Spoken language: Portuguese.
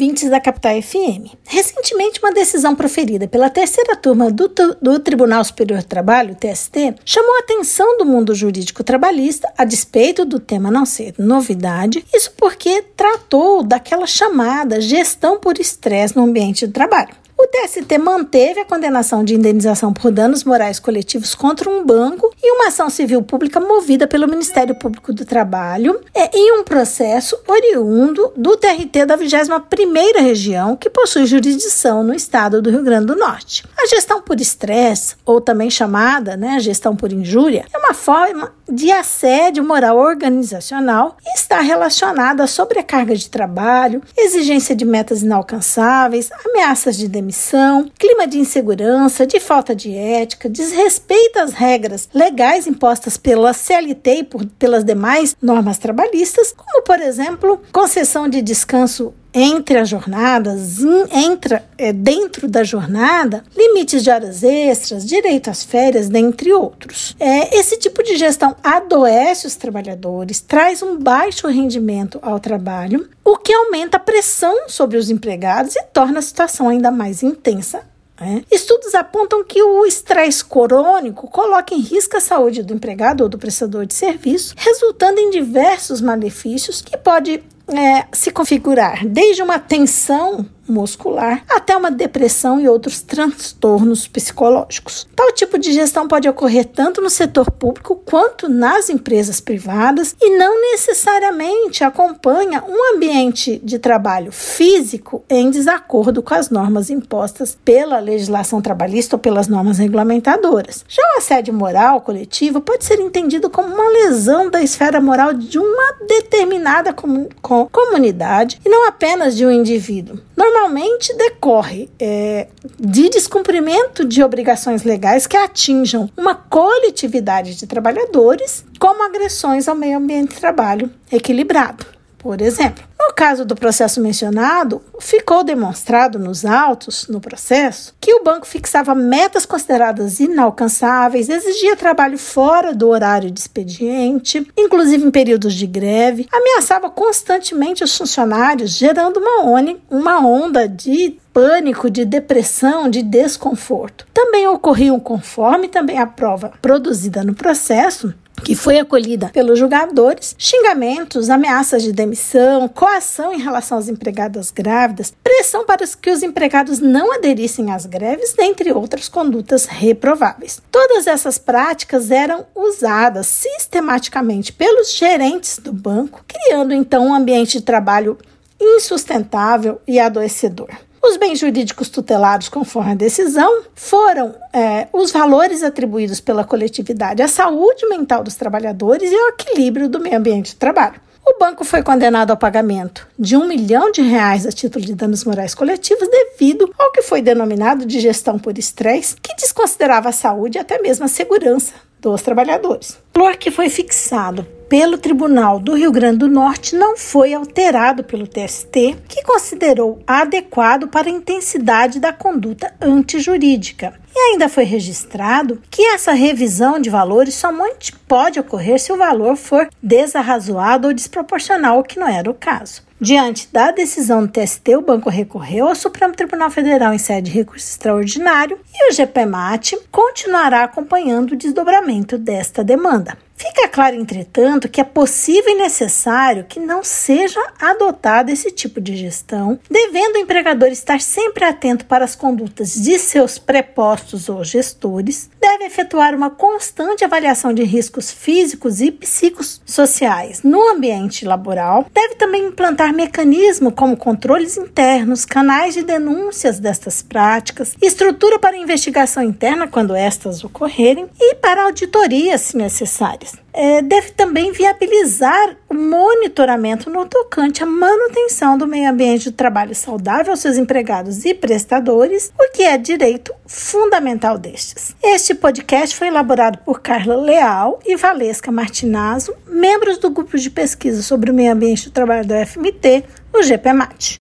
ouvintes da Capital FM. Recentemente, uma decisão proferida pela terceira turma do, do, Tribunal Superior do Trabalho, TST, chamou a atenção do mundo jurídico trabalhista, a despeito do tema não ser novidade, isso porque tratou daquela chamada gestão por estresse no ambiente de trabalho. TST manteve a condenação de indenização por danos morais coletivos contra um banco e uma ação civil pública movida pelo Ministério Público do Trabalho é, em um processo oriundo do TRT da 21ª Região, que possui jurisdição no estado do Rio Grande do Norte. A gestão por estresse, ou também chamada né, gestão por injúria, é uma forma de assédio moral organizacional está relacionada à sobrecarga de trabalho, exigência de metas inalcançáveis, ameaças de demissão, clima de insegurança, de falta de ética, desrespeito às regras legais impostas pela CLT e por, pelas demais normas trabalhistas, como, por exemplo, concessão de descanso entre as jornadas, entra é, dentro da jornada, limites de horas extras, direito às férias, dentre outros. É, esse tipo de gestão adoece os trabalhadores, traz um baixo rendimento ao trabalho, o que aumenta a pressão sobre os empregados e torna a situação ainda mais intensa né? Estudos apontam que o estresse crônico coloca em risco a saúde do empregado ou do prestador de serviço, resultando em diversos malefícios que pode é, se configurar desde uma tensão muscular até uma depressão e outros transtornos psicológicos. Tal tipo de gestão pode ocorrer tanto no setor público quanto nas empresas privadas e não necessariamente acompanha um ambiente de trabalho físico em desacordo com as normas impostas pela legislação trabalhista ou pelas normas regulamentadoras. Já o assédio moral coletivo pode ser entendido como uma lesão da esfera moral de uma determinada comunidade e não apenas de um indivíduo. Normalmente decorre é, de descumprimento de obrigações legais que atinjam uma coletividade de trabalhadores, como agressões ao meio ambiente de trabalho equilibrado. Por exemplo, no caso do processo mencionado, ficou demonstrado nos autos, no processo, que o banco fixava metas consideradas inalcançáveis, exigia trabalho fora do horário de expediente, inclusive em períodos de greve, ameaçava constantemente os funcionários, gerando uma, uma onda de pânico, de depressão, de desconforto. Também ocorriam, conforme também a prova produzida no processo, que foi acolhida pelos julgadores, xingamentos, ameaças de demissão, coação em relação às empregadas grávidas, pressão para que os empregados não aderissem às greves, dentre outras condutas reprováveis. Todas essas práticas eram usadas sistematicamente pelos gerentes do banco, criando então um ambiente de trabalho insustentável e adoecedor. Os bens jurídicos tutelados, conforme a decisão, foram é, os valores atribuídos pela coletividade à saúde mental dos trabalhadores e ao equilíbrio do meio ambiente de trabalho. O banco foi condenado ao pagamento de um milhão de reais a título de danos morais coletivos devido ao que foi denominado de gestão por estresse, que desconsiderava a saúde e até mesmo a segurança dos trabalhadores. O valor que foi fixado pelo Tribunal do Rio Grande do Norte não foi alterado pelo TST, que considerou adequado para a intensidade da conduta antijurídica. E ainda foi registrado que essa revisão de valores somente pode ocorrer se o valor for desarrazoado ou desproporcional, o que não era o caso. Diante da decisão do TST, o banco recorreu ao Supremo Tribunal Federal em sede de recurso extraordinário e o GPMAT continuará acompanhando o desdobramento desta demanda. Fica claro, entretanto, que é possível e necessário que não seja adotado esse tipo de gestão, devendo o empregador estar sempre atento para as condutas de seus prepostos ou gestores, deve efetuar uma constante avaliação de riscos físicos e psicossociais no ambiente laboral, deve também implantar mecanismos como controles internos, canais de denúncias destas práticas, estrutura para investigação interna quando estas ocorrerem e para auditorias se necessárias é, deve também viabilizar o monitoramento no tocante à manutenção do meio ambiente de trabalho saudável aos seus empregados e prestadores, o que é direito fundamental destes. Este podcast foi elaborado por Carla Leal e Valesca Martinazzo, membros do grupo de pesquisa sobre o meio ambiente do trabalho do FMT, o GPMAT.